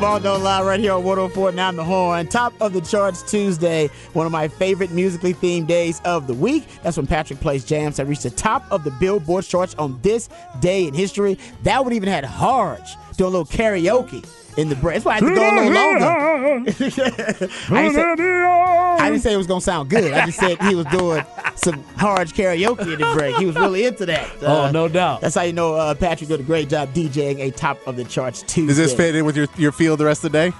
Don't Lie right here on 104 Now the Horn. Top of the charts Tuesday, one of my favorite musically themed days of the week. That's when Patrick plays jams that reached the top of the Billboard charts on this day in history. That one even had Harge doing a little karaoke in the break. That's why I had to go a little longer. I, didn't say, I didn't say it was going to sound good. I just said he was doing some hard karaoke in the break. He was really into that. Oh, no doubt. That's how you know uh, Patrick did a great job DJing a top of the charts Tuesday. Does this fit in with your, your feel the rest of the day?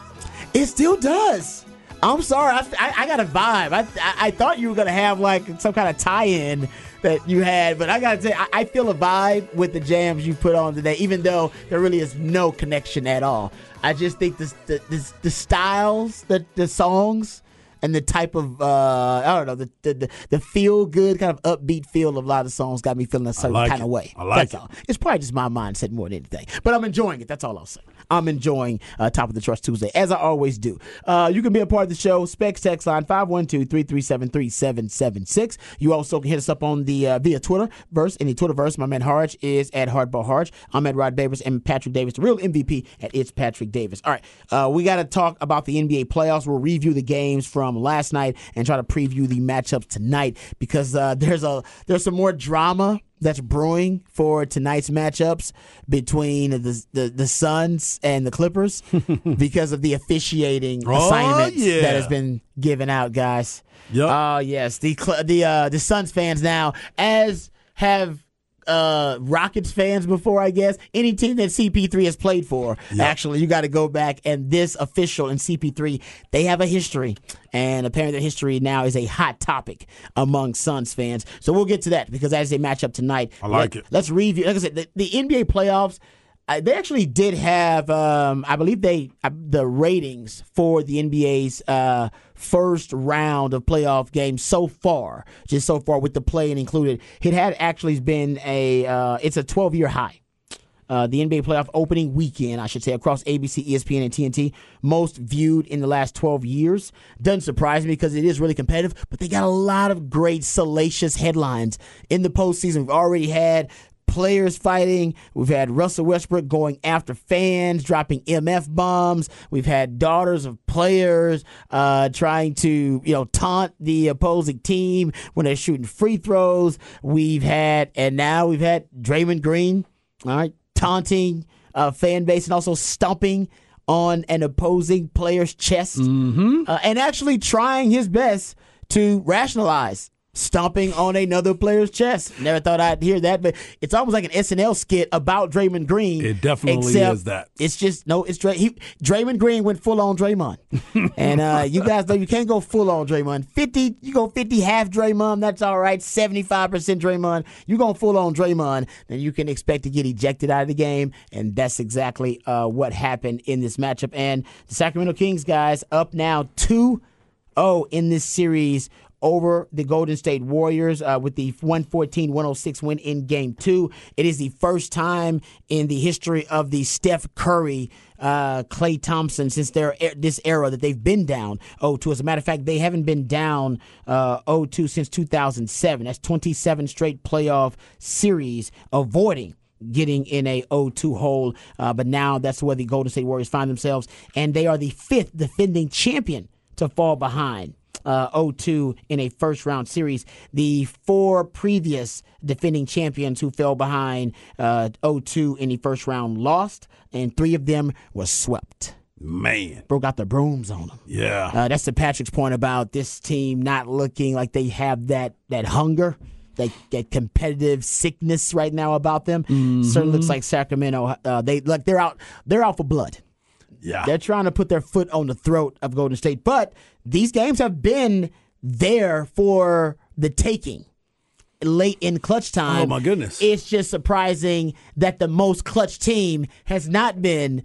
It still does. I'm sorry. I, I, I got a vibe. I, I, I thought you were going to have like some kind of tie in that you had, but I got to say, I, I feel a vibe with the jams you put on today, even though there really is no connection at all. I just think this, the, this, the styles, the, the songs, and the type of uh, I don't know the the, the, the feel good kind of upbeat feel of a lot of songs got me feeling a certain like kind it. of way. I like That's it. all. It's probably just my mindset more than anything, but I'm enjoying it. That's all I'll say. I'm enjoying uh, Top of the Trust Tuesday, as I always do. Uh, you can be a part of the show. Specs text line 512-337-3776. You also can hit us up on the uh, via Twitter verse. In the Twitter verse, my man Harge is at Hardball Harge. I'm at Rod Davis and Patrick Davis, the real MVP at It's Patrick Davis. All right, uh, we got to talk about the NBA playoffs. We'll review the games from last night and try to preview the matchups tonight because uh, there's a there's some more drama that's brewing for tonight's matchups between the the, the Suns and the Clippers because of the officiating Oh, assignments yeah. that has been given out, guys. Yep. Oh yes, the the uh, the Suns fans now, as have uh, Rockets fans before, I guess. Any team that CP3 has played for, actually, you got to go back. And this official and CP3, they have a history, and apparently their history now is a hot topic among Suns fans. So we'll get to that because that is a matchup tonight. I like Let- it. Let's review. Like I said, the, the NBA playoffs. They actually did have, um, I believe they uh, the ratings for the NBA's uh, first round of playoff games so far, just so far with the play and included. It had actually been a, uh, it's a 12 year high. Uh, the NBA playoff opening weekend, I should say, across ABC, ESPN, and TNT, most viewed in the last 12 years. Doesn't surprise me because it is really competitive, but they got a lot of great, salacious headlines in the postseason. We've already had players fighting. We've had Russell Westbrook going after fans, dropping MF bombs. We've had daughters of players uh, trying to, you know, taunt the opposing team when they're shooting free throws. We've had, and now we've had Draymond Green, all right, taunting uh, fan base and also stomping on an opposing player's chest, mm-hmm. uh, and actually trying his best to rationalize stomping on another player's chest. Never thought I'd hear that, but it's almost like an SNL skit about Draymond Green. It definitely is that. It's just no. It's Dray- he, Draymond Green went full on Draymond, and uh, you guys know you can't go full on Draymond. Fifty, you go fifty half Draymond. That's all right. Seventy five percent Draymond. You go full on Draymond, then you can expect to get ejected out of the game, and that's exactly uh, what happened in this matchup. And the Sacramento Kings guys up now two. 0 in this series over the Golden State Warriors uh, with the 114 106 win in game two. It is the first time in the history of the Steph Curry uh, Klay Thompson since their e, this era that they've been down 0-2. As a matter of fact, they haven't been down uh, 0-2 since 2007. That's 27 straight playoff series avoiding getting in a 0-2 hole. Uh, but now that's where the Golden State Warriors find themselves, and they are the fifth defending champion to fall behind. Uh, 0-2 in a first round series. The four previous defending champions who fell behind uh, 0-2 in the first round lost, and three of them were swept. Man. Broke out the brooms on them. Yeah. Uh, that's to Patrick's point about this team not looking like they have that that hunger, that, that competitive sickness right now about them. Certainly looks like Sacramento. Uh, they like they're out. They're out for blood. Yeah. They're trying to put their foot on the throat of Golden State. But these games have been there for the taking late in clutch oh, time. Oh, my goodness. It's just surprising that the most clutch team has not been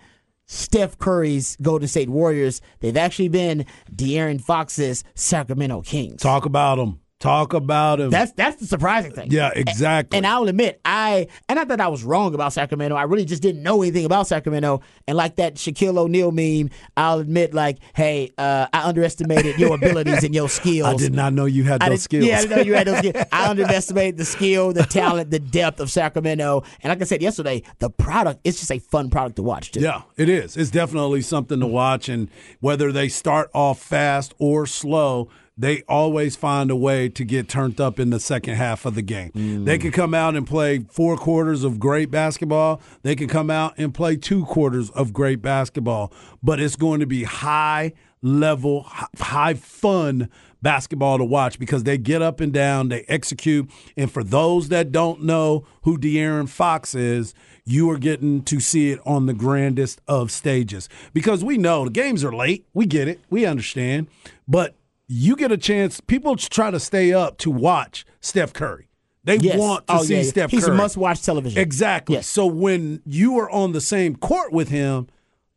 Steph Curry's Golden State Warriors. They've actually been De'Aaron Fox's Sacramento Kings. Talk about him. Talk about him. That's that's the surprising thing. yeah, exactly. And I'll admit, I and I thought I was wrong about Sacramento. I really just didn't know anything about Sacramento. And like that Shaquille O'Neal meme, I'll admit, like, hey, uh, I underestimated your abilities and your skills. I did not know you had I those skills. Yeah, I didn't know you had those skills. I underestimated the skill, the talent, the depth of Sacramento. And like I said yesterday, the product, it's just a fun product to watch, too. Yeah, it is. It's definitely something to watch. And whether they start off fast or slow, they always find a way to get turned up in the second half of the game. Mm. They can come out and play four quarters of great basketball. They can come out and play two quarters of great basketball. But it's going to be high level, high fun basketball to watch because they get up and down, they execute. And for those that don't know who De'Aaron Fox is, you are getting to see it on the grandest of stages because we know the games are late. We get it. We understand. But you get a chance. People try to stay up to watch Steph Curry. They Yes. want to Oh, see yeah, yeah. Steph He's a Curry. must-watch television. Exactly. Yes. So when you are on the same court with him,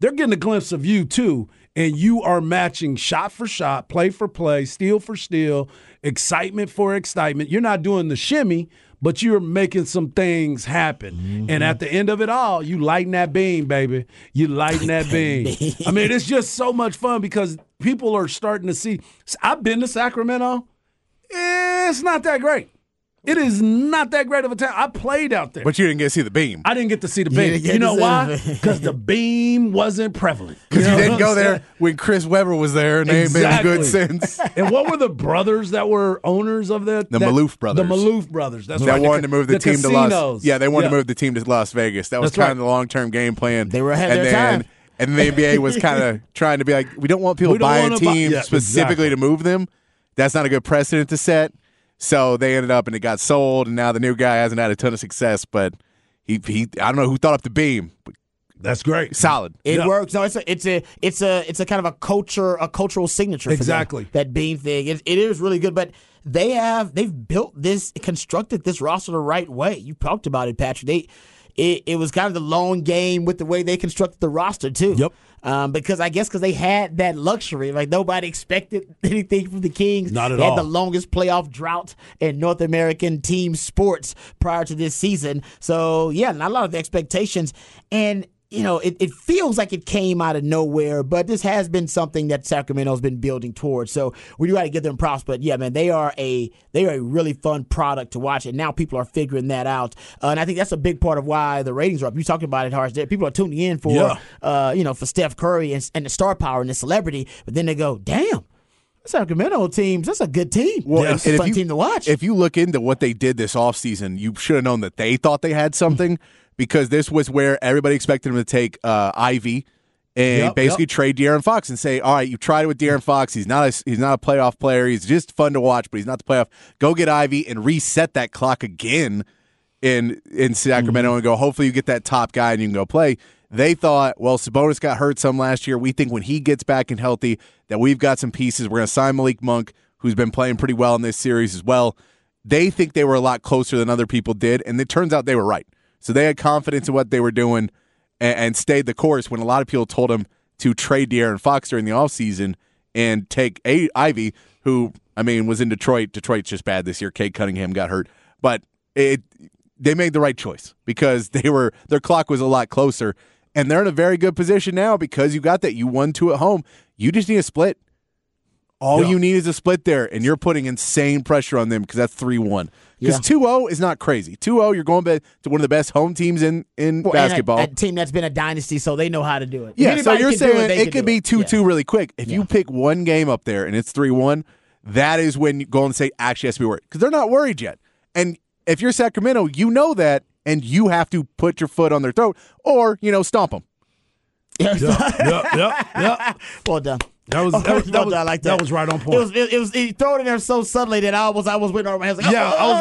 they're getting a glimpse of you too. And you are matching shot for shot, play for play, steal for steal, excitement for excitement. You're not doing the shimmy, but you're making some things happen. Mm-hmm. And at the end of it all, you lighten that beam, baby. You lighten that beam. I mean, it's just so much fun because people are starting to see. I've been to Sacramento. It's not that great. It is not that great of a town. I played out there. But you didn't get to see the beam. I didn't get to see the beam. didn't You, know why? Because the beam wasn't prevalent. Because you, know didn't go I'm there when Chris Webber was there, and they ain't been Exactly. good since. And what were the brothers that were owners of that? The that- Maloof brothers. The Maloof brothers. That's That right. wanted to move the, team to Las. casinos. Yeah, they wanted to move the team to Las Vegas. That was That's kind right. of the long term game plan. They were ahead of and their then, time. And the NBA was kind of trying to be like, we don't want people We don't buying wanna buy- teams Yeah, specifically exactly. to move them. That's not a good precedent to set. So they ended up and it got sold, and now the new guy hasn't had a ton of success, but he he I don't know who thought up the beam. But That's great. solid. It Yeah. works. No, it's a, it's a, it's a, it's a kind of a culture, a cultural signature. for them, Exactly. that beam thing. It, it is really good, but they have, they've built this, constructed this roster the right way. You talked about it, Patrick. They, it, it was kind of the long game with the way they constructed the roster too. Yep. Um, because I guess because they had that luxury, like nobody expected anything from the Kings. Not at they all. Had the longest playoff drought in North American team sports prior to this season. So yeah, not a lot of expectations. And you know, it, it feels like it came out of nowhere, but this has been something that Sacramento's been building towards. So we do got to give them props. But yeah, man, they are a they are a really fun product to watch, and now people are figuring that out. Uh, and I think that's a big part of why the ratings are up. You talking about it, Harge? People are tuning in for Yeah. uh, you know for Steph Curry and, and the star power and the celebrity, but then they go, damn. Sacramento teams, that's a good team. Well, It's and a fun you- team to watch. If you look into what they did this offseason, you should have known that they thought they had something because this was where everybody expected them to take uh, Ivey and Yep, basically yep. trade De'Aaron Fox and say, "All right, you tried it with De'Aaron Fox. He's not a, he's not a playoff player. He's just fun to watch, but he's not the playoff. Go get Ivey and reset that clock again in in Sacramento and go. Hopefully, you get that top guy and you can go play." They thought, well, Sabonis got hurt some last year. We think when he gets back and healthy, that we've got some pieces. We're going to sign Malik Monk, who's been playing pretty well in this series as well. They think they were a lot closer than other people did, and it turns out they were right. So they had confidence in what they were doing and, and stayed the course when a lot of people told them to trade De'Aaron Fox during the offseason and take a Ivey, who I mean was in Detroit. Detroit's just bad this year. Cade Cunningham got hurt, but it they made the right choice because they were their clock was a lot closer. and they're in a very good position now because you got that. You won two at home. You just need a split. All Yeah. you need is a split there, and you're putting insane pressure on them because that's 3 1. Because Yeah. 2 0 is not crazy. 2 0, you're going back to one of the best home teams in, in Well, and a- basketball. A, team that's been a dynasty, so they know how to do it. If yeah, so you're saying they it, could be 2 2 Yeah. really quick. If you pick one game up there and it's 3 1, that is when Golden State actually has to be worried because they're not worried yet. And if you're Sacramento, you know that, and you have to put your foot on their throat or, you know, stomp them. Yep, yep, yep, yep. well done. That was that was, that was, I like that that. was right on point. It was it, it was he threw it in there so suddenly that I was I was waiting over my head. Like, Yeah, oh, I was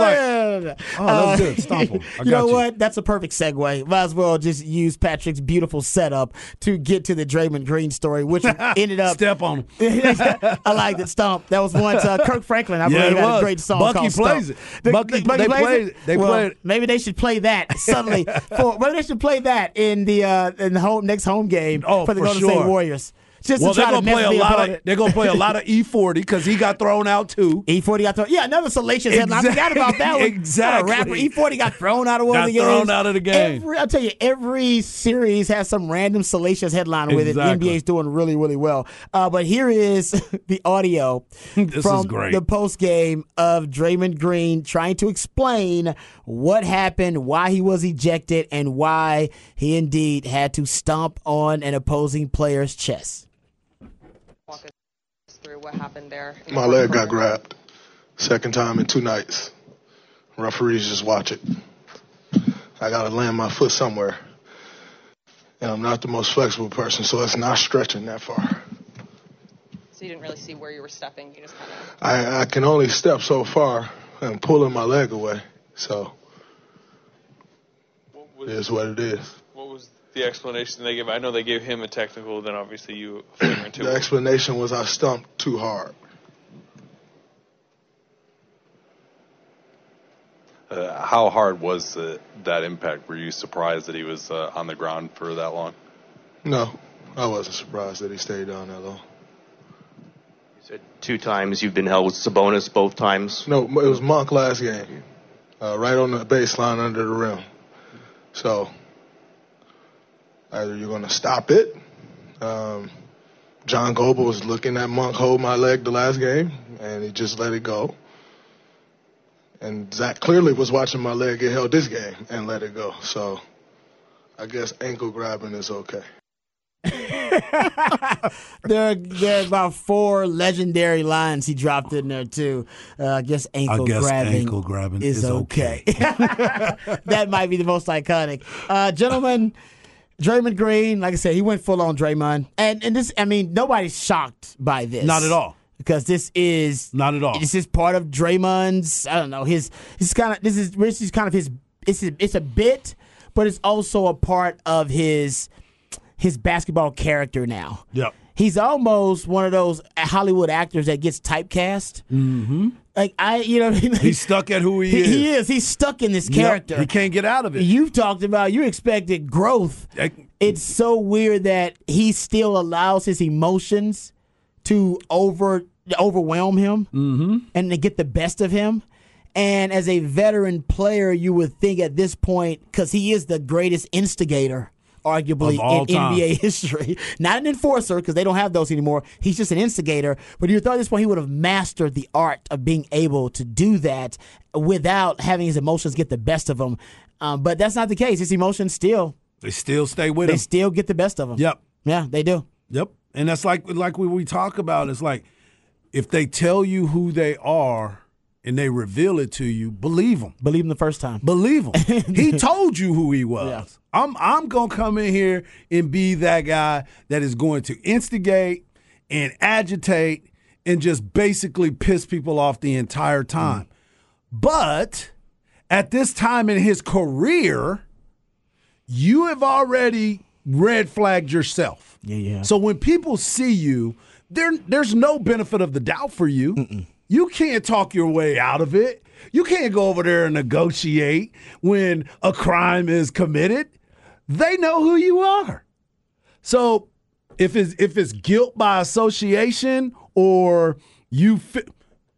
like, oh, that was good. Stomp 'em. I you know you. what? That's a perfect segue. Might as well just use Patrick's beautiful setup to get to the Draymond Green story, which ended up. Step on him. I like that stomp. That was once uh, Kirk Franklin. I Yeah, believe it had was. a great song Bucky called plays Stomp. it. The- Bucky- the- they plays play it? They well, play it. Maybe they should play that suddenly. for maybe they should play that in the uh, in the home next home game Oh, for the Golden sure. State Warriors. Just Well, they're gonna play a lot of they're gonna play a lot of E forty because he got thrown out too. E40 got thrown. Yeah, another salacious headline. I forgot about that one. Exactly. A rapper E40 got thrown out of one Got of the games. thrown out of the game. Every, I'll tell you, every series has some random salacious headline with it. Exactly. The NBA's doing really, really well. Uh, but here is the audio This from is great. the post game of Draymond Green trying to explain what happened, why he was ejected, and why he indeed had to stomp on an opposing player's chest. Walk us through what happened there. My leg got grabbed. Second time in two nights. Referees just watch it. I gotta land my foot somewhere. And I'm not the most flexible person, so it's not stretching that far. So you didn't really see where you were stepping. You just kind of. I, I can only step so far and pulling my leg away. So What was, is what it is. What was the explanation they gave? I know they gave him a technical, then obviously you a flagrant too. The explanation was I stumped too hard. Uh, how hard was the, that impact? Were you surprised that he was uh, on the ground for that long? No, I wasn't surprised that he stayed down that long. You said two times you've been held with Sabonis both times. No, it was Monk last game, uh, right on the baseline under the rim. So either you're going to stop it. Um, John Goble was looking at Monk hold my leg the last game, and he just let it go. And Zach clearly was watching my leg get held this game and let it go. So I guess ankle grabbing is okay. there, there are about four legendary lines he dropped in there too. Uh, I guess ankle I guess grabbing, ankle grabbing is, is okay. that might be the most iconic. Uh, gentlemen, Draymond Green, like I said, he went full on Draymond, and and this, I mean, nobody's shocked by this. Not at all. Because this is Not at all. This is part of Draymond's. I don't know his. This is kind of this is this is kind of his. It's a, it's a bit, but it's also a part of his his basketball character now. Yep. He's almost one of those Hollywood actors that gets typecast. Mm-hmm. Like I, you know, what I mean? He's stuck at who he, he, is. he is. He's stuck in this Yep, character. He can't get out of it. You've talked about you expected growth. I- It's so weird that he still allows his emotions to over overwhelm him Mm-hmm. and to get the best of him. And as a veteran player, you would think at this point, because he is the greatest instigator, arguably in time. NBA history, not an enforcer because they don't have those anymore. He's just an instigator. But you thought at this point he would have mastered the art of being able to do that without having his emotions get the best of him. Um, but that's not the case. His emotions still They still stay with they him. They still get the best of him. Yep. Yeah, they do. Yep. And that's like like we, we talk about. It's like if they tell you who they are and they reveal it to you, believe them. Believe him the first time. Believe him. he told you who he was. Yeah. I'm I'm gonna come in here and be that guy that is going to instigate and agitate and just basically piss people off the entire time. Mm. But at this time in his career, you have already red flagged yourself. Yeah, yeah. So when people see you, there there's no benefit of the doubt for you. You can't talk your way out of it. You can't go over there and negotiate when a crime is committed. They know who you are. So if it's if it's guilt by association or you fi-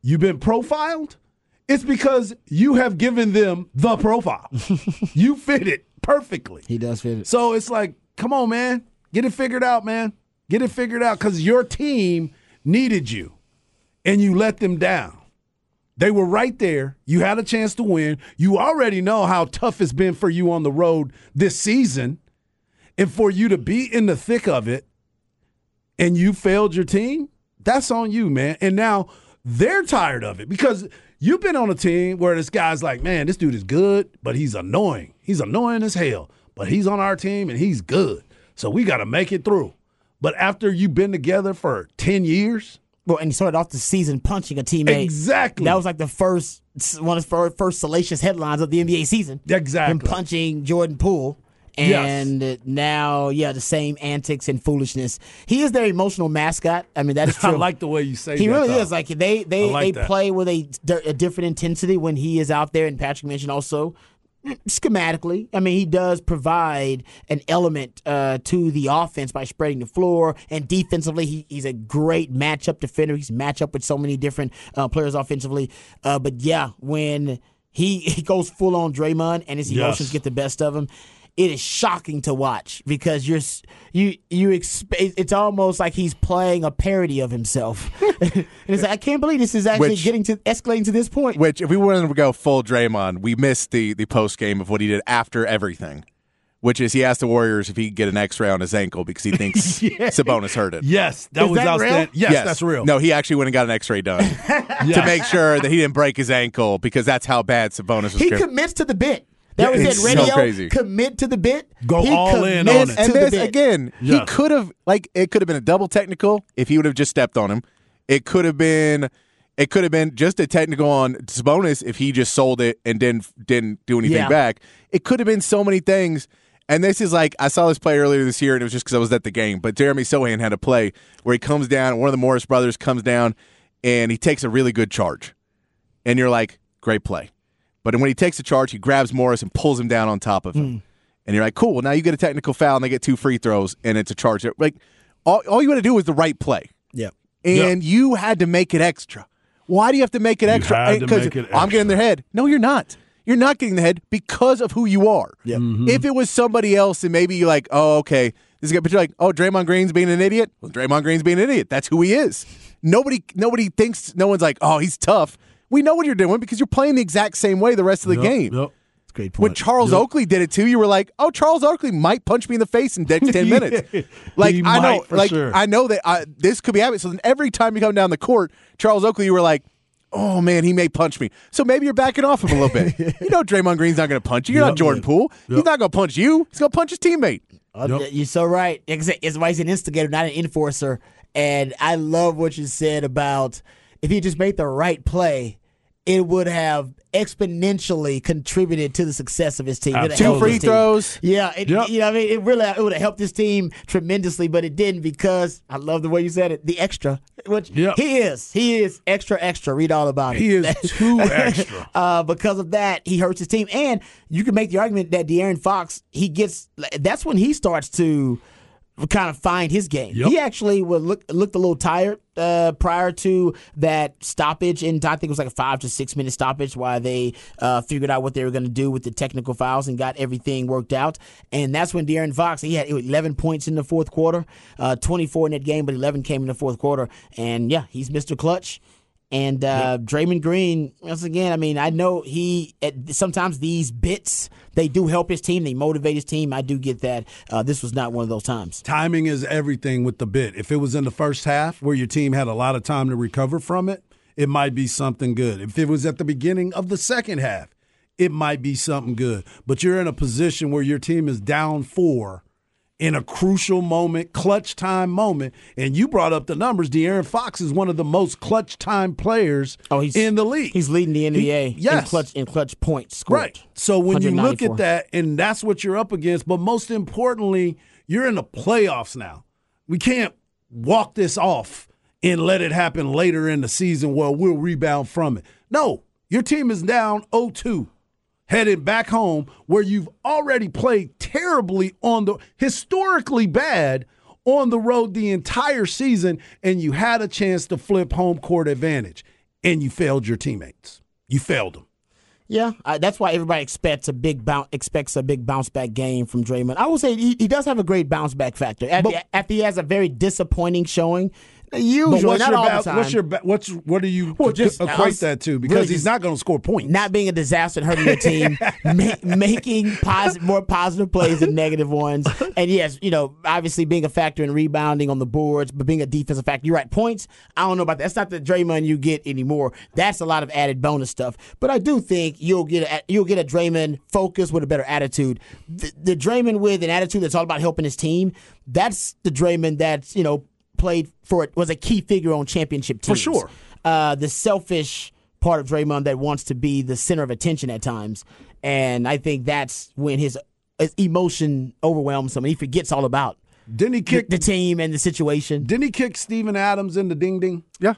you've been profiled, it's because you have given them the profile. you fit it perfectly. He does fit it. So it's like come on, man. Get it figured out, man. Get it figured out because your team needed you and you let them down. They were right there. You had a chance to win. You already know how tough it's been for you on the road this season. And for you to be in the thick of it and you failed your team, that's on you, man. And now they're tired of it because you've been on a team where this guy's like, man, this dude is good, but he's annoying. He's annoying as hell, but he's on our team and he's good. So we got to make it through. But after you've been together for 10 years, Well, and he started off the season punching a teammate. Exactly. That was like the first one of the first salacious headlines of the NBA season. Exactly. Him punching Jordan Poole. Yes. And now, yeah, the same antics and foolishness. He is their emotional mascot. I mean, that is true. I like the way you say he that. really though. is. Like they they like they that. play with a, a different intensity when he is out there. And Patrick mentioned also schematically. I mean, he does provide an element uh, to the offense by spreading the floor, and defensively, he, he's a great matchup defender. He's match up with so many different uh, players offensively. Uh, but yeah, when he, he goes full on Draymond and his Yes. emotions get the best of him. It is shocking to watch because you're you you exp- it's almost like he's playing a parody of himself, and it's like I can't believe this is actually Which- getting to escalating to this point. Which, if we wanted to go full Draymond, we missed the the post game of what he did after everything, which is he asked the Warriors if he could get an X-ray on his ankle because he thinks Sabonis hurt it. Yes, that Is was that real? outstanding. Yes, that's real. No, he actually went and got an X-ray done to make sure that he didn't break his ankle because that's how bad Sabonis was. He carrying- commits to the bit. That was it's it. so crazy. commit to the bit. Go he all in on it. to and the this bit. again, he could have like it could have been a double technical if he would have just stepped on him. It could have been it could have been just a technical on Sabonis if he just sold it and didn't didn't do anything Yeah. back. It could have been so many things. And this is like I saw this play earlier this year, and it was just because I was at the game. But Jeremy Sochan had a play where he comes down. One of the Morris brothers comes down, and he takes a really good charge, and you're like, great play. But when he takes a charge, he grabs Morris and pulls him down on top of him. Hmm. And you're like, cool. Well, now you get a technical foul and they get two free throws and it's a charge. Like, all, all you had to do was the right play. Yeah. And you had to make it extra. Why do you have to make it extra? had to make it I'm getting extra. their head. No, you're not. You're not getting the head because of who you are. Yep. Mm-hmm. If it was somebody else, and maybe you're like, oh, okay, this is good. But you're like, oh, Draymond Green's being an idiot. Well, Draymond Green's being an idiot. That's who he is. Nobody, nobody thinks. No one's like, oh, he's tough. We know what you're doing because you're playing the exact same way the rest of the Yep, game. yep. Great When point. Charles Oakley did it too, you were like, "Oh, Charles Oakley might punch me in the face in the next ten minutes." Like He I know, for like sure. I know that I, this could be happening. So then every time you come down the court, Charles Oakley, you were like, "Oh man, he may punch me." So maybe you're backing off him a little bit. you know, Draymond Green's not going to punch you. You're Yep. not Jordan Poole. He's Yep. not going to punch you. He's going to punch his teammate. Uh, Yep. You're so right. Like I It's why he's an instigator, not an enforcer. And I love what you said about if he just made the right play, it would have exponentially contributed to the success of his team. Have Two free throws. Yeah, it, Yep. you know, I mean, it really it would have helped his team tremendously, but it didn't because I love the way you said it. The extra, which Yep. he is, he is extra extra. Read all about it. He is too extra. uh, because of that, he hurts his team. And you can make the argument that De'Aaron Fox, he gets that's when he starts to kind of find his game. Yep. He actually would look looked a little tired uh, prior to that stoppage, and I think it was like a five to six minute stoppage while they uh, figured out what they were going to do with the technical fouls and got everything worked out. And that's when De'Aaron Fox he had 11 points in the fourth quarter, uh, 24 in that game, but 11 came in the fourth quarter. And yeah, he's Mr. Clutch. And uh, Draymond Green, once again, I mean, I know he at, sometimes these bits they do help his team, they motivate his team. I do get that. Uh, this was not one of those times. Timing is everything with the bit. If it was in the first half where your team had a lot of time to recover from it, it might be something good. If it was at the beginning of the second half, it might be something good. But you're in a position where your team is down four in a crucial moment, clutch time moment, and you brought up the numbers. De'Aaron Fox is one of the most clutch time players Oh, he's in the league. He's leading the NBA in yes. clutch in clutch points scored. Right. So when you look at that, and that's what you're up against, but most importantly, you're in the playoffs now. We can't walk this off and let it happen later in the season where we'll rebound from it. No, your team is down 0 2, headed back home where you've already played terribly on the historically bad on the road the entire season, and you had a chance to flip home court advantage, and you failed your teammates. You failed them. Yeah, uh, that's why everybody expects a big bounce expects a big bounce back game from Draymond. I will say he, he does have a great bounce back factor. After, But- after he has a very disappointing showing, usually But what's not your all ba- the time. what's your ba- what's what do you Well, just- equate was that to? Because really he's not going to score points. not being a disaster and hurting your team, ma- making positive, more positive plays than negative ones, and yes, you know, obviously being a factor in rebounding on the boards, but being a defensive factor. You're right. Points, I don't know about that. That's not the Draymond you get anymore. That's a lot of added bonus stuff. But I do think you'll get a, you'll get a Draymond focus with a better attitude. The, the Draymond with an attitude that's all about helping his team. That's the Draymond that's you know played for it was a key figure on championship teams For sure. uh, the selfish part of Draymond that wants to be the center of attention at times, and I think that's when his, his emotion overwhelms him and he forgets all about Didn't he kick? the team and the situation. didn't he kick Steven Adams in the ding ding? Yeah.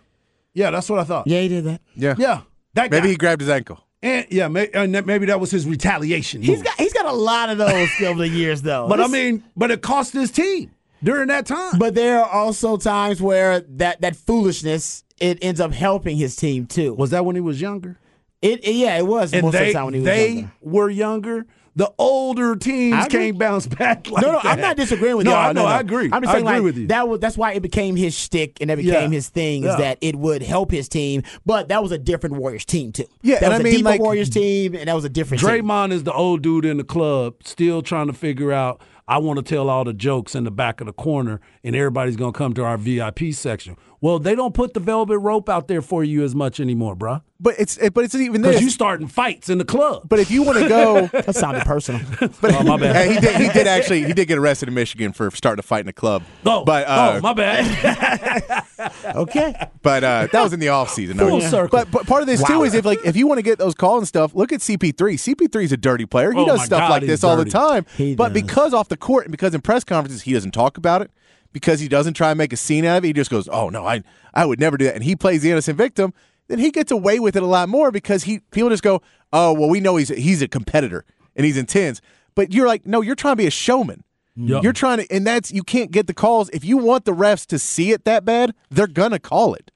Yeah, that's what I thought. Yeah, he did that. Yeah. Yeah, that Maybe guy. he grabbed his ankle. and yeah, may, and that- maybe that was his retaliation. He's move. got he's got a lot of those over the years though. but I mean, but it cost his team during that time. but there are also times where that that foolishness it ends up helping his team too. was that when he was younger? It, it- yeah, it was And most of they the time when he was they younger. were younger. The older teams I can't bounce back. Like no, no, that. I'm not disagreeing with no, you. I know, no, no. I agree. I'm just I saying, agree like, with you. That was that's why it became his shtick and it became Yeah. his thing. Is Yeah. that it would help his team, but that was a different Warriors team too. Yeah, that was I a mean, deeper like- Warriors team, and that was a different. team. Draymond is the old dude in the club, still trying to figure out. I want to tell all the jokes in the back of the corner, and everybody's gonna come to our VIP section. Well, they don't put the velvet rope out there for you as much anymore, bruh. But it's it, but it's even Because this. you starting fights in the club. but if you want to go, That sounded personal. but Oh, my bad. Yeah, he did. He did actually. He did get arrested in Michigan for starting a fight in a club. Oh, but uh, oh, my bad. okay, but uh, that was in the off season. Full circle. But, but part of this too is if like if you want to get those calls and stuff, look at CP3. CP3 is a dirty player. He Oh does stuff God, like he's this all the time. He but does. because off the court and because in press conferences he doesn't talk about it, because he doesn't try and make a scene out of it, he just goes, "Oh no, I I would never do that," and he plays the innocent victim. Then he gets away with it a lot more because he people just go, "Oh well, we know he's he's a competitor and he's intense." But you're like, no, you're trying to be a showman. Yup. You're trying to, and that's you can't get the calls if you want the refs to see it that bad. They're gonna call it.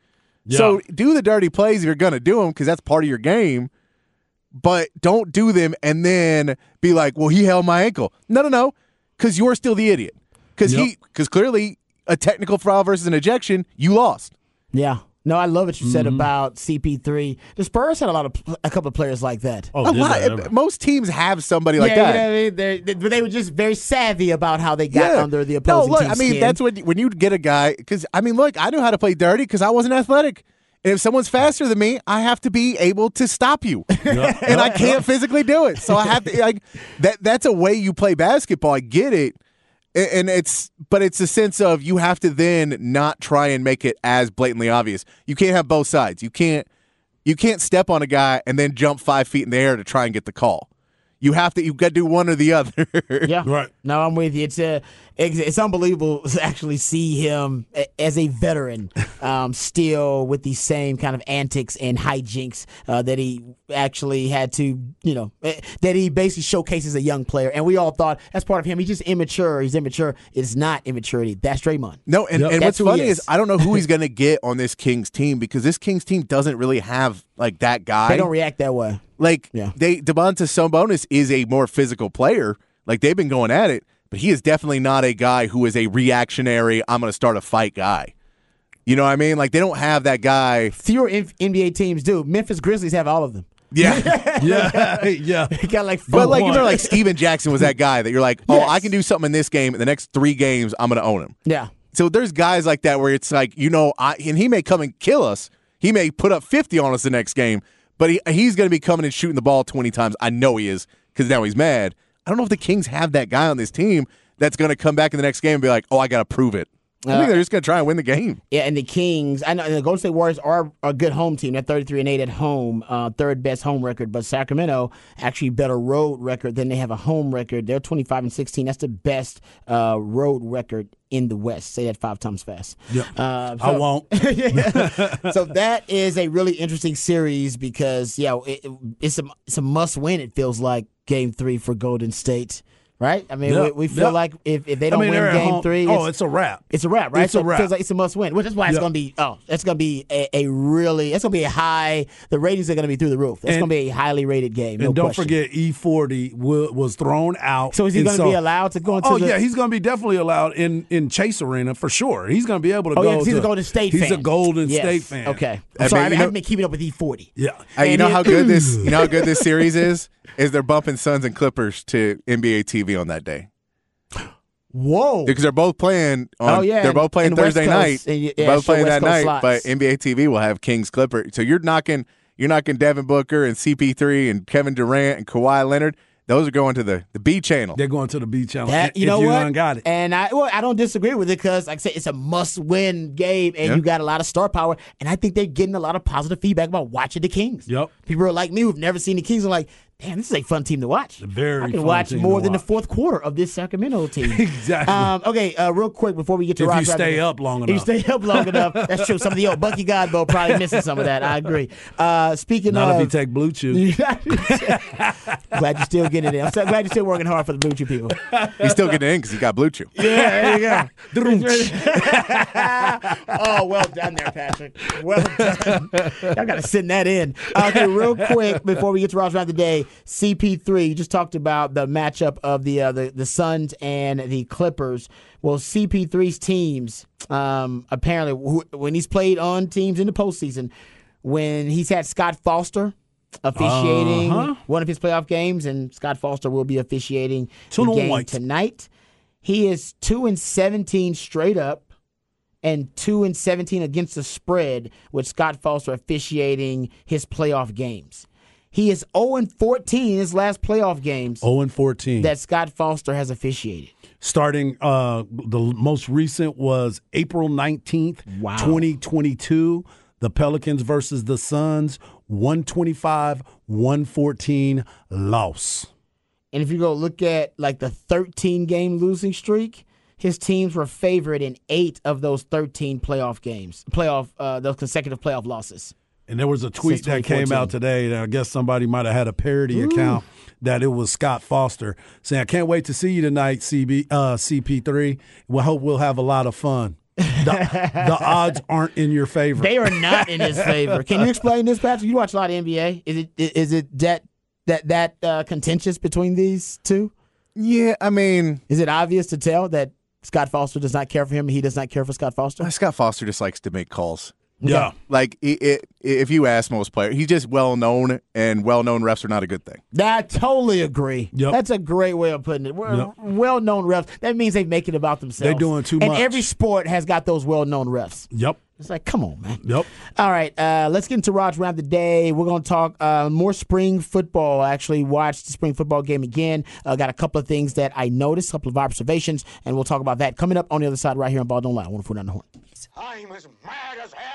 So do the dirty plays if you're gonna do them because that's part of your game. But don't do them and then be like, "Well, he held my ankle." No, no, no, because you're still the idiot. Because Yep. he, because clearly a technical foul versus an ejection, you lost. yeah. No, I love what you Mm-hmm. said about CP3. The Spurs had a lot of a couple of players like that. Oh, A lot, ever? most teams have somebody like yeah, that. you know what I mean? They're- they- they were just very savvy about how they got under the opposing No, look, team's I mean skin. that's when when you get a guy because I mean, look, I knew how to play dirty because I wasn't athletic. And if someone's faster than me, I have to be able to stop you, and I can't physically do it. So I have to like that. That's a way you play basketball. I get it, A- and it's but it's a sense of you have to then not try and make it as blatantly obvious. You can't have both sides. You can't you can't step on a guy and then jump five feet in the air to try and get the call. You have to. You've got to do one or the other. Yeah, Right. No, I'm with you. It's uh, it's, it's unbelievable to actually see him as a veteran, um, still with these same kind of antics and hijinks uh, that he actually had to, you know, eh, that he basically showcases a young player. And we all thought that's part of him. He's just immature. He's immature. It's not immaturity. That's Draymond. No, and, Yep. and what's funny is. is. I don't know who he's going to get on this Kings team because this Kings team doesn't really have like that guy. They don't react that way. like Yeah. they Domantas Sabonis is a more physical player. Like they've been going at it, but he is definitely not a guy who is a reactionary. I'm going to start a fight guy. You know what I mean? Like they don't have that guy. Fewer N- NBA teams do. Memphis Grizzlies have all of them. Yeah. yeah, yeah. They got like But like you know, like Stephen Jackson was that guy that you're like, oh, Yes. I can do something in this game. In the next three games, I'm going to own him. yeah. So there's guys like that where it's like, you know, I, and he may come and kill us. He may put up 50 on us the next game, but he, he's going to be coming and shooting the ball 20 times. I know he is because now he's mad. I don't know if the Kings have that guy on this team that's going to come back in the next game and be like, oh, I got to prove it. I Uh, think they're just going to try and win the game. Yeah, and the Kings. I know and the Golden State Warriors are a good home team. They're thirty-three and eight at home, uh, third best home record. But Sacramento actually better road record than they have a home record. They're twenty-five and sixteen. That's the best uh, road record in the West. Say that five times fast. Yeah. Uh, I won't. so that is a really interesting series because yeah, it, it's a it's a must win. It feels like Game Three for Golden State. right? I mean, Yeah. we, we feel Yeah. like if, if they don't mean, win game home. three, Oh, it's a wrap. It's a wrap, right? It's so a wrap. it feels like it's a must win, which is why it's going to be. Oh, it's going to be a, a really. It's going to be a high. The ratings are going to be through the roof. It's going to be a highly rated game. No and don't question. forget, E40 wa- was thrown out. So is he going to be allowed to go into Oh the- yeah, he's going to be definitely allowed in in Chase Arena for sure. He's going to be able to Oh go. yeah, he's to, a Golden State He's fan. a Golden Yes. State fan. Okay, I I'm sorry, mean, I you haven't know- been keeping up with E40. Yeah. Hey, you know it- how good this you know how good this series is? Is they're bumping Suns and Clippers to NBA TV on that day. Whoa. Because they're both playing on Oh, yeah, they're both playing and Thursday Coast, night. and They're yeah, both sure, playing West that Coast night, slots. but NBA TV will have Kings Clippers. So you're knocking you're knocking Devin Booker and CP3 and Kevin Durant and Kawhi Leonard. Those are going to the, the B channel. They're going to the B channel. That, if you know you what? got it. And I well, I don't disagree with it because, like I said, it's a must-win game, and Yeah. you got a lot of star power. And I think they're getting a lot of positive feedback about watching the Kings. Yep. People are like me who've never seen the Kings. Are like, damn, this is a fun team to watch. Very I can fun watch team more to than the fourth quarter of this Sacramento team. Exactly. Um, okay, uh, real quick before we get to If you stay up long If you enough. stay up long enough, that's true. Some of the old Bucky Godbo probably missing some of that. I agree. Uh, speaking Not of, if you take Blue Chew. glad you're still getting it. in. I'm so glad you're still working hard for the Blue Chew people. He's still getting in because he got Blue Chew. Yeah, there you go. oh, well done there, Patrick. Well done. I got to send that in. Okay, real quick before we get to Rod's rant the day, CP3. You just talked about the matchup of the uh, the the Suns and the Clippers. Well, CP3's teams um, apparently wh- when he's played on teams in the postseason, when he's had Scott Foster. Officiating Uh-huh. one of his playoff games, and Scott Foster will be officiating the game tonight. He is two and seventeen straight up, and two and seventeen against the spread with Scott Foster officiating his playoff games. He is zero and fourteen in his last playoff games 0 and 14. that Scott Foster has officiated. Starting, uh, the most recent was April 19th, Wow. 2022. The Pelicans versus the Suns, 125 114 loss. And if you go look at like the thirteen game losing streak, his teams were favored in eight of those thirteen playoff games, playoff uh, those consecutive playoff losses. And there was a tweet that came out today that I guess somebody might have had a parody account that it was Scott Foster saying, I can't wait to see you tonight, CB, uh, CP3. We hope we'll have a lot of fun. The, the odds aren't in your favor. They are not in his favor. Can you explain this, Patrick? You watch a lot of NBA. Is it is it that that that uh, contentious between these two? Yeah, I mean, Is it obvious to tell that Scott Foster does not care for him and he does not care for Scott Foster? Scott Foster just likes to make calls. Yeah. Like i i if you ask most players, he's just well known, and well known refs are not a good thing. I totally agree. Yep. That's a great way of putting it. Yep. well-known refs. That means they make it about themselves. They're doing too and much. every sport has got those well-known refs. Yep. It's like, come on, man. Yep. All right, uh, let's get into Rod's rant the day. We're going to talk uh, more spring football. I actually watched the spring football game again. Uh, got a couple of things that I noticed, a couple of observations, and we'll talk about that coming up on the other side right here on Ball Don't Lie. I want to put on the horn. I'm as mad as hell,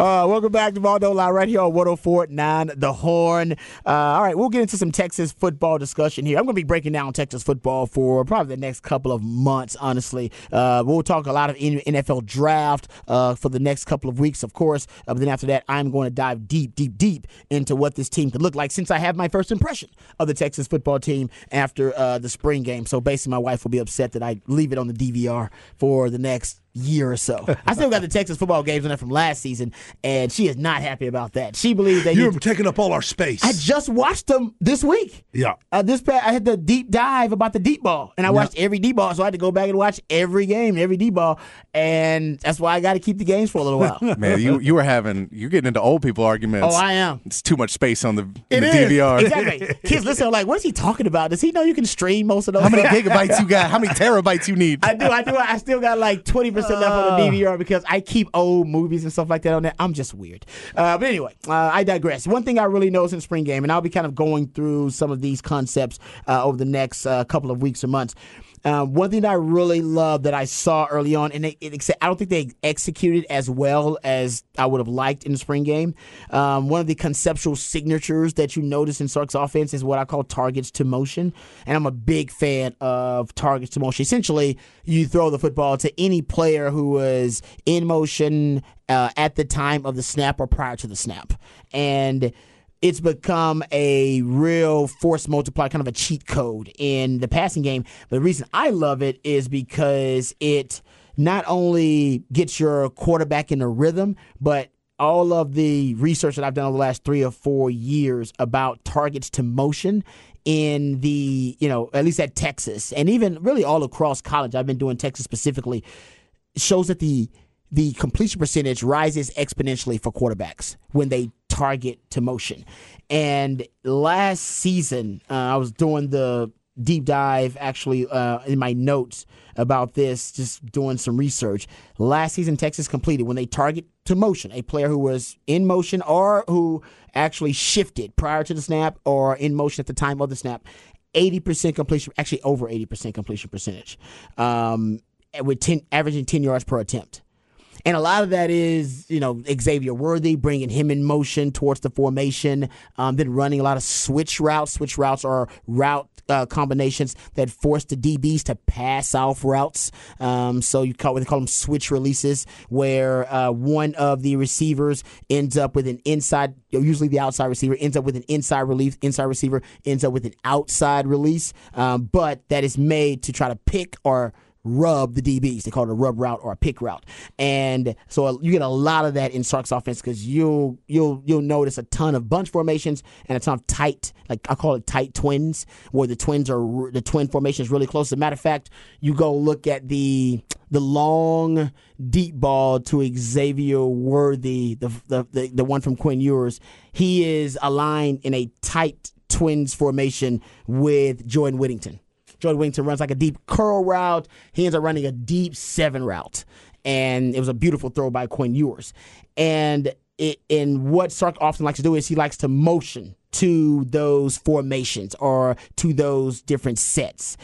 Uh, welcome back to Ball Don't right here on 1049 The Horn. Uh, all right, we'll get into some Texas football discussion here. I'm going to be breaking down Texas football for probably the next couple of months, honestly. Uh, we'll talk a lot of NFL draft uh, for the next couple of weeks, of course. Uh, but then after that, I'm going to dive deep, deep, deep into what this team could look like since I have my first impression of the Texas football team after uh, the spring game. So basically, my wife will be upset that I leave it on the DVR for the next year or so. I still got the Texas football games on there from last season, and she is not happy about that. She believes they You're taking up all our space. I just watched them this week. yeah. Uh, this pa- I had the deep dive about the deep ball, and I watched every deep ball, so I had to go back and watch every game, every deep ball, and that's why I got to keep the games for a little while. Man, you you were having you're getting into old people arguments. oh, I am. It's too much space on the, It the is. DVR. exactly. Kids listen, like, what is he talking about? Does he know you can stream most of those? How many gigabytes you got? How many terabytes you need? I do, I do. I still got like 20% left on the DVR because I keep old movies and stuff like that on there. I'm just weird. Uh, but anyway, uh, I digress. One thing I really noticed in spring game, and I'll be kind of going through some of these concepts uh, over the next uh, couple of weeks or months. Um, one thing that I really love that I saw early on, and it, it, I don't think they executed as well as I would have liked in the spring game. Um, one of the conceptual signatures that you notice in Sark's offense is what I call targets to motion, and I'm a big fan of targets to motion. Essentially, you throw the football to any player who was in motion uh, at the time of the snap or prior to the snap, and it's become a real force multiplier, kind of a cheat code in the passing game. But the reason I love it is because it not only gets your quarterback in a rhythm, but all of the research that I've done over the last three or four years about targets to motion in the, you know, at least at Texas and even really all across college, I've been doing Texas specifically, shows that the the completion percentage rises exponentially for quarterbacks when they target to motion. And last season, uh, I was doing the deep dive actually uh, in my notes about this, just doing some research. Last season, Texas completed when they target to motion a player who was in motion or who actually shifted prior to the snap or in motion at the time of the snap. 80% completion, actually over 80% completion percentage, um, with 10, averaging 10 yards per attempt. And a lot of that is, you know, Xavier Worthy bringing him in motion towards the formation, um, then running a lot of switch routes. Switch routes are route uh, combinations that force the DBs to pass off routes. Um, so you call, they call them switch releases, where uh, one of the receivers ends up with an inside, usually the outside receiver ends up with an inside relief, inside receiver ends up with an outside release, um, but that is made to try to pick or rub the DBs. They call it a rub route or a pick route, and so uh, you get a lot of that in Sark's offense because you'll you'll you'll notice a ton of bunch formations and a ton of tight, like I call it tight twins, where the twins are the twin formation is really close. As a matter of fact, you go look at the the long deep ball to Xavier Worthy, the the the, the one from Quinn Ewers. He is aligned in a tight twins formation with Jordan Whittington. Jordan Whittington runs like a deep curl route. He ends up running a deep seven route. And it was a beautiful throw by Quinn Ewers. And it, and what Sark often likes to do is he likes to motion to those formations or to those different sets.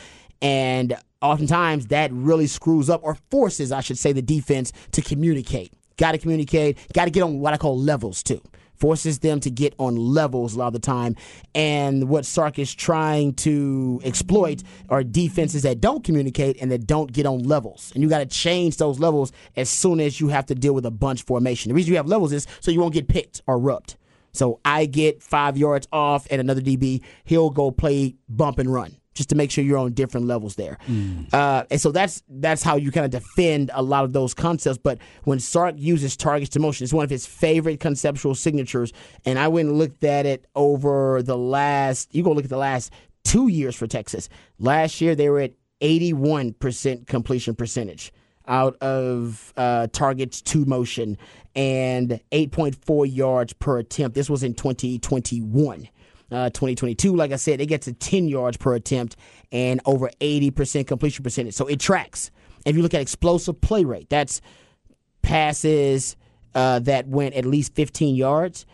And oftentimes that really screws up or forces, I should say, the defense to communicate. Got to communicate, got to get on what I call levels too forces them to get on levels a lot of the time. And what Sark is trying to exploit are defenses that don't communicate and that don't get on levels. And you got to change those levels as soon as you have to deal with a bunch formation. The reason you have levels is so you won't get picked or rubbed. So I get five yards off and another DB, he'll go play bump and run just to make sure you're on different levels there. Mm. Uh, and so that's that's how you kind of defend a lot of those concepts. But when Sark uses targets to motion, it's one of his favorite conceptual signatures. And I went and looked at it over the last. You go look at the last two years for Texas. Last year they were at 81% completion percentage out of uh, targets to motion and 8.4 yards per attempt. This was in 2021 uh, 2022. Like I said, it gets to 10 yards per attempt and over 80% completion percentage. So it tracks. If you look at explosive play rate, that's passes uh, that went at least 15 yards.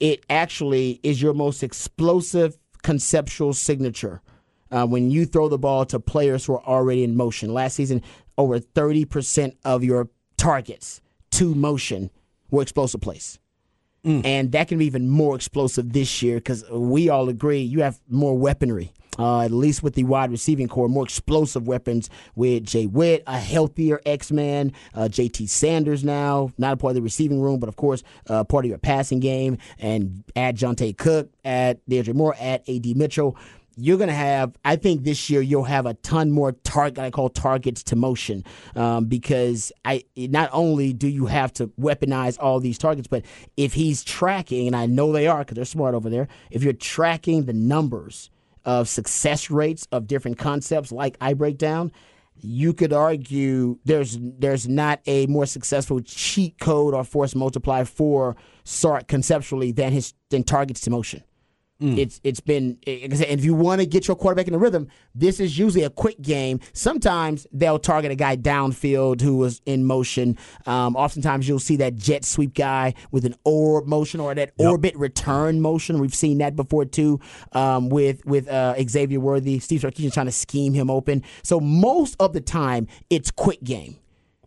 It actually is your most explosive conceptual signature uh, when you throw the ball to players who are already in motion. Last season, over 30% of your targets to motion were explosive plays. Mm. And that can be even more explosive this year because we all agree you have more weaponry. Uh, at least with the wide receiving corps, more explosive weapons with Jay Witt, a healthier X Man, uh, JT Sanders now, not a part of the receiving room, but of course, uh, part of your passing game, and add Johntay Cook, add DeAndre Moore, add AD Mitchell you're going to have, I think this year you'll have a ton more target, I call targets to motion, um, because I not only do you have to weaponize all these targets, but if he's tracking, and I know they are because they're smart over there, if you're tracking the numbers of success rates of different concepts like I break down, you could argue there's there's not a more successful cheat code or force multiplier for Sark conceptually than his than targets to motion. It's it's been said, and if you want to get your quarterback in the rhythm, this is usually a quick game. Sometimes they'll target a guy downfield who was in motion. Um, oftentimes you'll see that jet sweep guy with an orb motion or that orbit return motion. We've seen that before too um, with with uh, Xavier Worthy. Steve Sarkisian trying to scheme him open. So most of the time it's quick game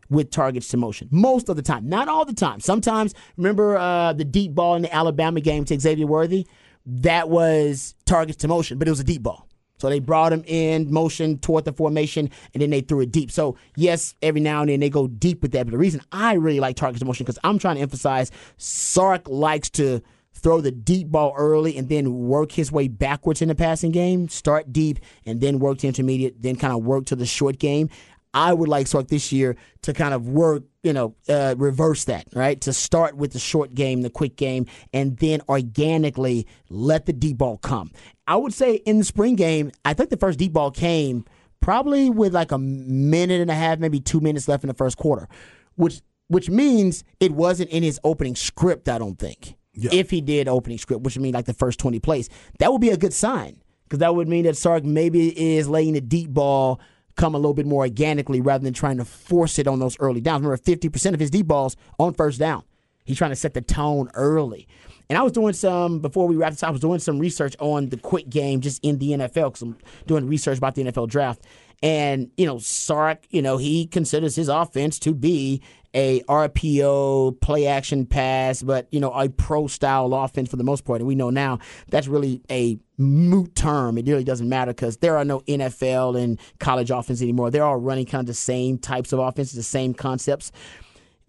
with targets to motion. Most of the time, not all the time. Sometimes, remember uh, the deep ball in the Alabama game to Xavier Worthy? That was targets to motion, but it was a deep ball. So they brought him in motion toward the formation, and then they threw it deep. So yes, every now and then they go deep with that. But the reason I really like targets to motion because I'm trying to emphasize Sark likes to throw the deep ball early and then work his way backwards in the passing game. Start deep and then work to intermediate, then kind of work to the short game. I would like Sark this year to kind of work, you know, uh, reverse that, right? To start with the short game, the quick game, and then organically let the deep ball come. I would say in the spring game, I think the first deep ball came probably with like a minute and a half, maybe two minutes left in the first quarter, which which means it wasn't in his opening script. I don't think. If he did opening script, which would mean like the first twenty plays, that would be a good sign because that would mean that Sark maybe is laying the deep ball come a little bit more organically rather than trying to force it on those early downs. Remember, 50% of his deep balls on first down. He's trying to set the tone early. And I was doing some, before we wrapped this, I was doing some research on the quick game just in the NFL because I'm doing research about the NFL draft. And, you know, Sark, you know, he considers his offense to be a RPO, play action pass, but, you know, a pro style offense for the most part. And we know now that's really a moot term. It really doesn't matter because there are no NFL and college offense anymore. They're all running kind of the same types of offenses, the same concepts.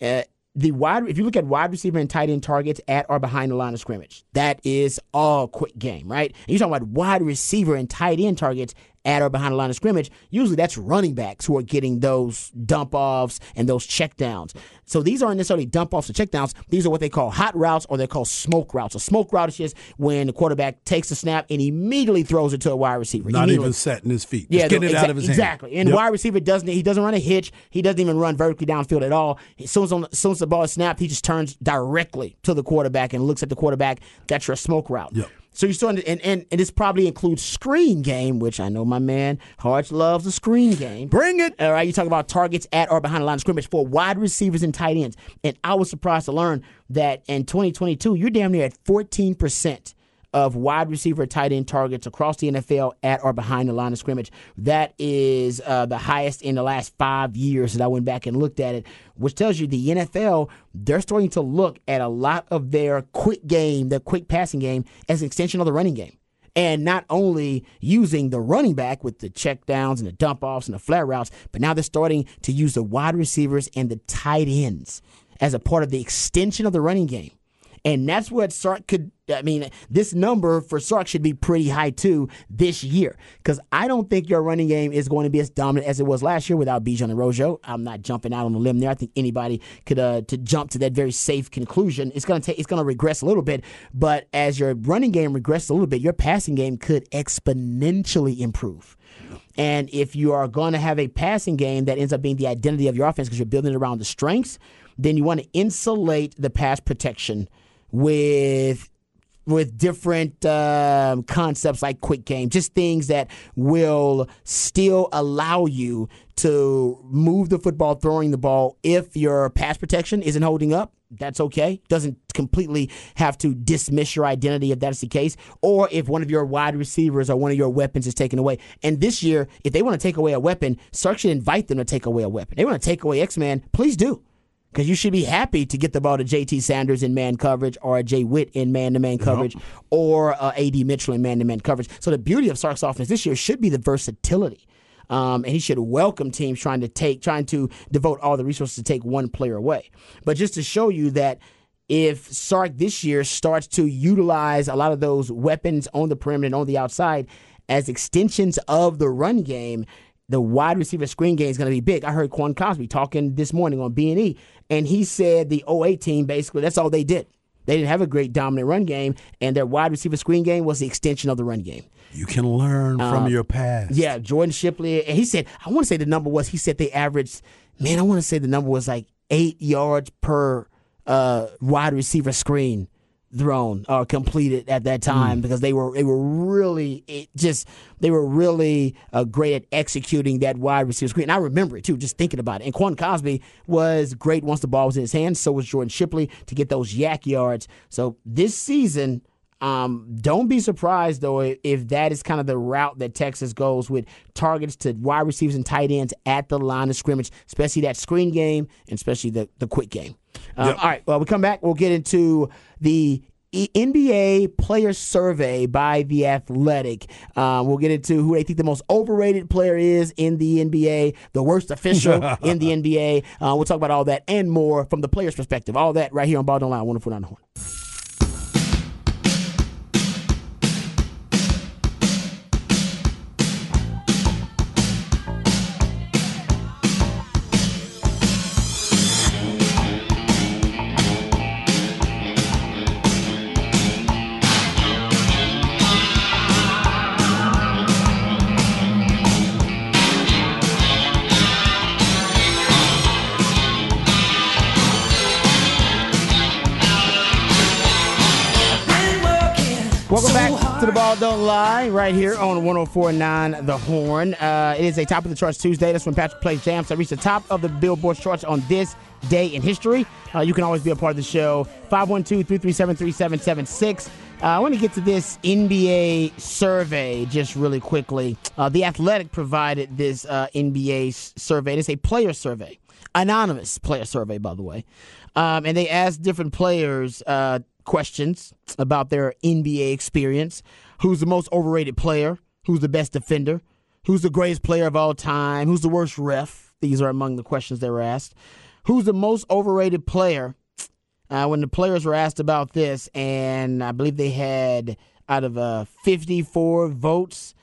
Uh, the wide, if you look at wide receiver and tight end targets at or behind the line of scrimmage, that is all quick game, right? And you're talking about wide receiver and tight end targets at or behind the line of scrimmage. Usually that's running backs who are getting those dump offs and those check downs. So these aren't necessarily dump offs or check downs. These are what they call hot routes or they're called smoke routes. A smoke route is just when the quarterback takes the snap and immediately throws it to a wide receiver. Not even setting his feet. Just getting it exa- out of his hand. exactly. And Yep. wide receiver doesn't he doesn't run a hitch. He doesn't even run vertically downfield at all. As soon as, on, as soon as the ball is snapped, he just turns directly to the quarterback and looks at the quarterback. That's your smoke route. So you're starting to, and, and, and this probably includes screen game, which I know my man Harge loves the screen game. Bring it. All right, you talk about targets at or behind the line of scrimmage for wide receivers and tight ends. And I was surprised to learn that in 2022, you're damn near at 14% of wide receiver tight end targets across the NFL at or behind the line of scrimmage. That is uh, the highest in the last five years that I went back and looked at it, which tells you the NFL, they're starting to look at a lot of their quick game, their quick passing game, as an extension of the running game. And not only using the running back with the check downs and the dump offs and the flat routes, but now they're starting to use the wide receivers and the tight ends as a part of the extension of the running game. And that's what Sark could. I mean, this number for Sark should be pretty high too this year because I don't think your running game is going to be as dominant as it was last year without Bijan and Rojo. I'm not jumping out on a limb there. I think anybody could uh, to jump to that very safe conclusion. It's to take. It's going to regress a little bit, but as your running game regresses a little bit, your passing game could exponentially improve. And if you are going to have a passing game that ends up being the identity of your offense because you're building it around the strengths, then you want to insulate the pass protection with with different um, concepts like quick game, just things that will still allow you to move the football, throwing the ball. If your pass protection isn't holding up, that's okay. Doesn't completely have to dismiss your identity if that's the case. Or if one of your wide receivers or one of your weapons is taken away. And this year, if they want to take away a weapon, Sark should invite them to take away a weapon. They want to take away X Man, please do. Because you should be happy to get the ball to JT Sanders in man coverage or a Jay Witt in man to man coverage or uh, AD Mitchell in man to man coverage. So the beauty of Sark's offense this year should be the versatility. Um, and he should welcome teams trying to take, trying to devote all the resources to take one player away. But just to show you that if Sark this year starts to utilize a lot of those weapons on the perimeter and on the outside as extensions of the run game, the wide receiver screen game is going to be big. I heard Quan Cosby talking this morning on B and he said the 08 team basically that's all they did. They didn't have a great dominant run game, and their wide receiver screen game was the extension of the run game. You can learn from Um, your past. Yeah, Jordan Shipley, and he said I want to say the number was he said they averaged. Man, I want to say the number was like eight yards per uh, wide receiver screen thrown or completed at that time because they were they were really it just they were really uh, great at executing that wide receiver screen. And I remember it too, just thinking about it. And Quan Cosby was great once the ball was in his hands. So was Jordan Shipley to get those YAC yards. So this season. Um, don't be surprised though if, if that is kind of the route that Texas goes with targets to wide receivers and tight ends at the line of scrimmage, especially that screen game and especially the the quick game. Um, All right, well, we come back. We'll get into the NBA player survey by The Athletic. Um, we'll get into who they think the most overrated player is in the NBA, the worst official in the NBA. Uh, we'll talk about all that and more from the player's perspective. All that right here on Ball Don't Lie, 104.9 The Horn. Don't Lie, right here on 1049 The Horn. Uh, it is a top of the charts Tuesday. That's when Patrick plays jams that reach the top of the Billboard charts on this day in history. Uh, you can always be a part of the show. 512 337 3776. I want to get to this NBA survey just really quickly. Uh, the Athletic provided this uh, NBA survey. It's a player survey, anonymous player survey, by the way. Um, and they asked different players uh, questions about their NBA experience. Who's the most overrated player? Who's the best defender? Who's the greatest player of all time? Who's the worst ref? These are among the questions that were asked. Who's the most overrated player? Uh, when the players were asked about this, and I believe they had out of uh, 54 votes,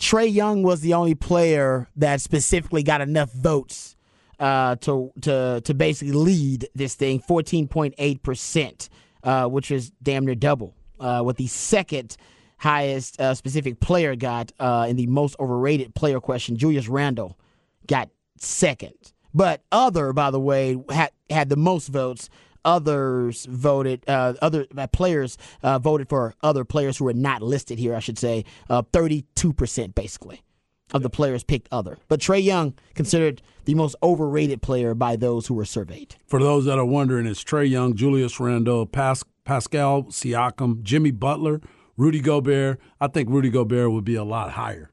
Trae Young was the only player that specifically got enough votes uh, to to to basically lead this thing, 14.8 percent, uh, which is damn near double uh, what the second highest uh, specific player got uh, in the most overrated player question. Julius Randle got second, but other, by the way, had had the most votes. Others voted. Other players voted for other players who are not listed here. I should say, thirty-two percent basically of the players picked other. But Trae Young considered the most overrated player by those who were surveyed. For those that are wondering, it's Trae Young, Julius Randle, Pas- Pascal Siakam, Jimmy Butler, Rudy Gobert. I think Rudy Gobert would be a lot higher.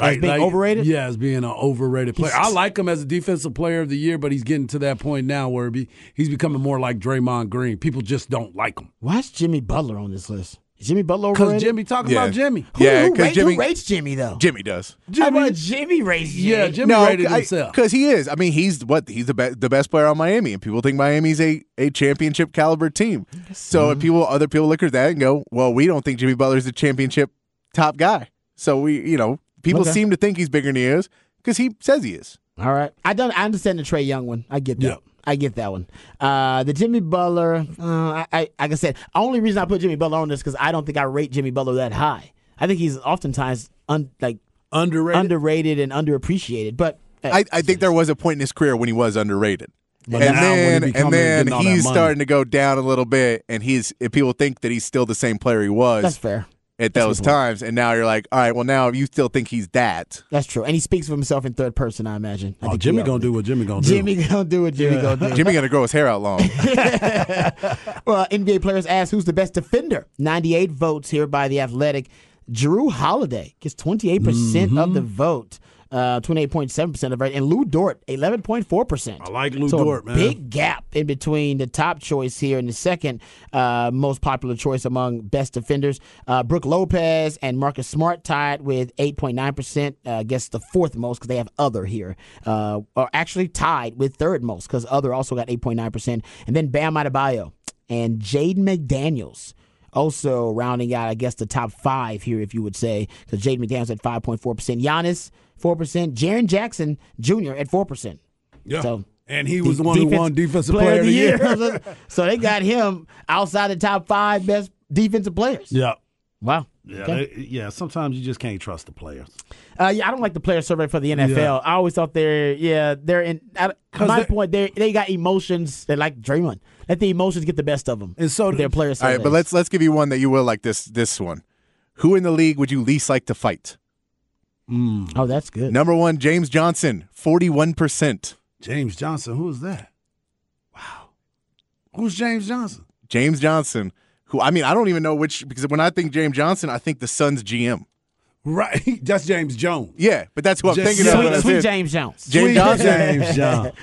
As being overrated? Yeah, as being an overrated player. He's- I like him as a defensive player of the year, but he's getting to that point now where be, he's becoming more like Draymond Green. People just don't like him. Why is Jimmy Butler on this list? Is Jimmy Butler Because? Jimmy talking Yeah. about Jimmy. Who, Yeah, who, 'cause rate- Jimmy- who rates Jimmy though? Jimmy does. How about Jimmy rates Jimmy? Yeah, Jimmy rated I- himself. Because he is. I mean, he's what he's the best the best player on Miami, and people think Miami's a, a championship caliber team. So if people other people look at that and go, well, we don't think Jimmy Butler's a championship top guy. So we, you know, people Okay. seem to think he's bigger than he is because he says he is. All right, I don't. I understand the Trae Young one. I get that. Yeah. I get that one. Uh, the Jimmy Butler. Uh, I, I like I said, only reason I put Jimmy Butler on this because I don't think I rate Jimmy Butler that high. I think he's oftentimes un, like Underrated. underrated and underappreciated. But uh, I, I think there was a point in his career when he was underrated. But and now then, and then getting all that he's starting to go down a little bit, and he's if people think that he's still the same player he was that's fair. At those times, and now you're like, all right, well now you still think he's that. That's true. And he speaks of himself in third person. I imagine. I Oh, think Jimmy gonna do what Jimmy gonna do. Jimmy gonna do what Jimmy gonna do. Jimmy gonna grow his hair out long. well, NBA players asked who's the best defender. 98 votes here by The Athletic. Drew Holiday gets 28% of the mm-hmm. vote. Uh, 28.7% of vote. And Lu Dort, 11.4%. I like Lou so Dort, man. Big gap in between the top choice here and the second uh, most popular choice among best defenders. Uh, Brook Lopez and Marcus Smart tied with 8.9%. Uh, I guess the fourth most because they have other here. Uh, or actually tied with third most because other also got 8.9%. And then Bam Adebayo and Jaden McDaniels. Also rounding out, I guess, the top five here, if you would say, because Jaden McDaniels at 5.4%. Giannis, 4%. Jaren Jackson Jr. at 4%. Yeah. So and he was the one who won Defensive Player, of the Year. so they got him outside the top five best defensive players. yeah. Wow. Yeah, Okay. they- yeah. Sometimes you just can't trust the players. Uh, yeah, I don't like the player survey for the NFL. Yeah. I always thought they're yeah they're in. At 'Cause my they- point, they they got emotions. They like Draymond. Let the emotions get the best of them. And so with their players. All surveys. right, but let's let's give you one that you will like this this one. Who in the league would you least like to fight? Mm. Oh, that's good. Number one, James Johnson, forty-one percent. James Johnson. Who is that? Wow. Who's James Johnson? James Johnson, who I mean, I don't even know which because when I think James Johnson, I think the Suns GM. Right. That's James Jones. Yeah, but that's who I'm thinking sweet, when I sweet James Jones. James Sweet Johnson. James Jones.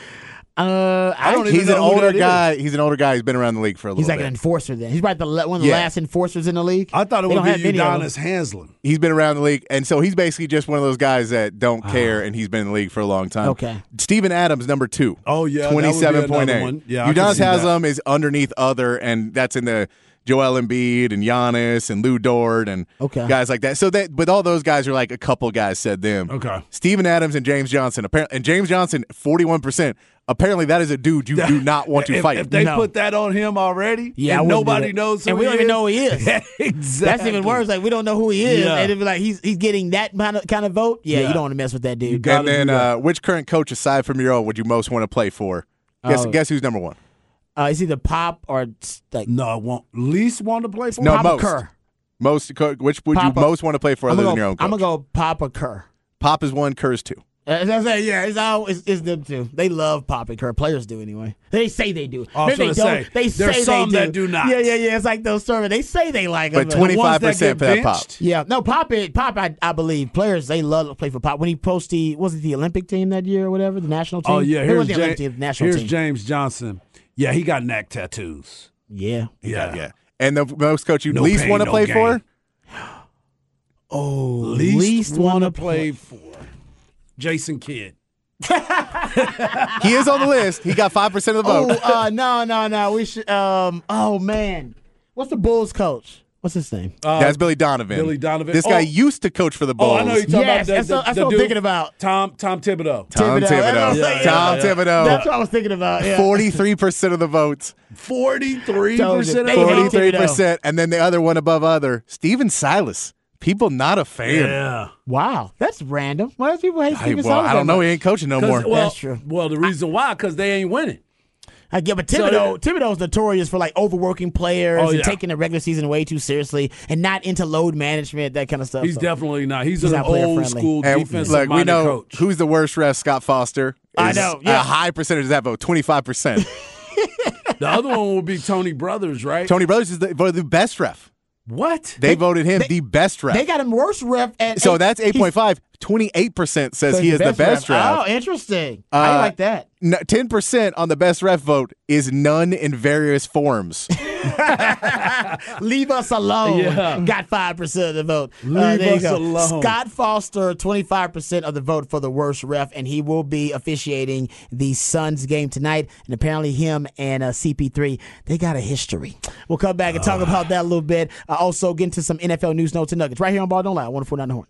Uh, I don't He's even an know who older that is. guy. He's an older guy. He's been around the league for a little He's like bit. an enforcer. Then he's probably the one of the Yeah. last enforcers in the league. I thought it They would don't be of them. Udonis Haslem. he's been around the league, and so he's basically just one of those guys that don't care, and he's been in the league for a long time. Okay. Steven Adams, number two. Oh, yeah, that would be twenty-seven point another eight. one. Yeah, I can Udonis see that. Haslem is underneath other, and that's in the Joel Embiid and Giannis and Lu Dort and Okay. guys like that. So that, but all those guys are like a couple guys said them. Okay. Steven Adams and James Johnson. Apparently, and James Johnson, forty-one percent. Apparently, that is a dude you do not want to if, fight. If they No. put that on him already, Yeah, and nobody knows who and we don't he even is. know who he is. exactly. That's even worse. Like we don't know who he is, Yeah. and it'd like he's he's getting that kind of kind of vote. Yeah, Yeah. you don't want to mess with that dude. and then, uh, which current coach aside from your own would you most want to play for? Guess, Oh. guess who's number one? Uh, is either Pop or s- like No, I want least want to play for. No, Papa most. Kerr. Most. Which would Papa. you most want to play for I'm other gonna, than your own coach? I'm gonna go Pop or Kerr. Pop is one, Kerr's two. Uh, That's it. Yeah, it's all it's, it's them two. They love Pop and Kerr. Players do anyway. They say they do. I was they don't. say, they there's say some they that do not. Yeah, yeah, yeah. It's like those surveys. They say they like But them. twenty ones five that percent for that Pop. Yeah, no, Pop. It, Pop. I, I believe players they love to play for Pop. When he posted, was it the Olympic team that year or whatever, the national team? Oh yeah, here's, was the Ja- Olympic the national here's team. James Johnson. Yeah, he got neck tattoos. yeah. Yeah, Yeah. And the most coach you No least pain, want to no play gain. for? Oh, Least, want to play. play for Jason Kidd. He is on the list. He got five percent of the Oh, vote. uh, no, no, no. We should. Um. Oh man, what's the Bulls coach? What's his name? Uh, that's Billy Donovan. Billy Donovan. This guy Oh. used to coach for the Bulls. Oh, I know you're talking Yes, about. that's the, what- that's the what I'm dude- thinking about. Tom Tom Thibodeau. Tom That's what I Thibodeau. was thinking Tom about. Thibodeau. That's what I was thinking about. Forty-three percent of the votes. Forty-three Told you. percent of They the hate vote. Forty-three percent, and then the other one above other, Stephen Silas. People not a fan. Yeah. Wow, that's random. Why do people hate Hey, Steven well, Silas I don't know. He ain't coaching no more. Well, That's true. Well, the reason why, because they ain't winning. I get, but So Thibodeau, Thibodeau's notorious for like overworking players Oh, and yeah. taking the regular season way too seriously and not into load management, that kind of stuff. He's So- definitely not. He's, He's an not player old friendly. school And defensive look, we minded know coach. who's the worst ref. Scott Foster. I know, yeah. A high percentage of that vote, twenty-five percent. The other one will be Tony Brothers, right? Tony Brothers is the, the best ref. What? They, voted him they- the best ref. They got him worse ref at so eight- that's 8.5. 28% says so he is the best ref. Oh, interesting. I Uh, like that. 10% on the best ref vote is none in various forms. Leave us alone. Yeah. Got five percent of the vote. Uh, Leave there you us alone. Scott Foster, twenty five percent of the vote for the worst ref, and he will be officiating the Suns game tonight. And apparently, him and uh, CP3 they got a history. We'll come back and talk about that a little bit. Uh, also, get into some NFL news notes and nuggets right here on Ball Don't Lie. One four nine the horn.